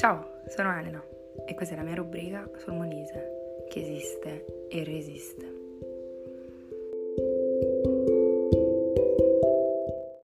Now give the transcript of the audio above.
Ciao, sono Elena e questa è la mia rubrica sul Molise, che esiste e resiste.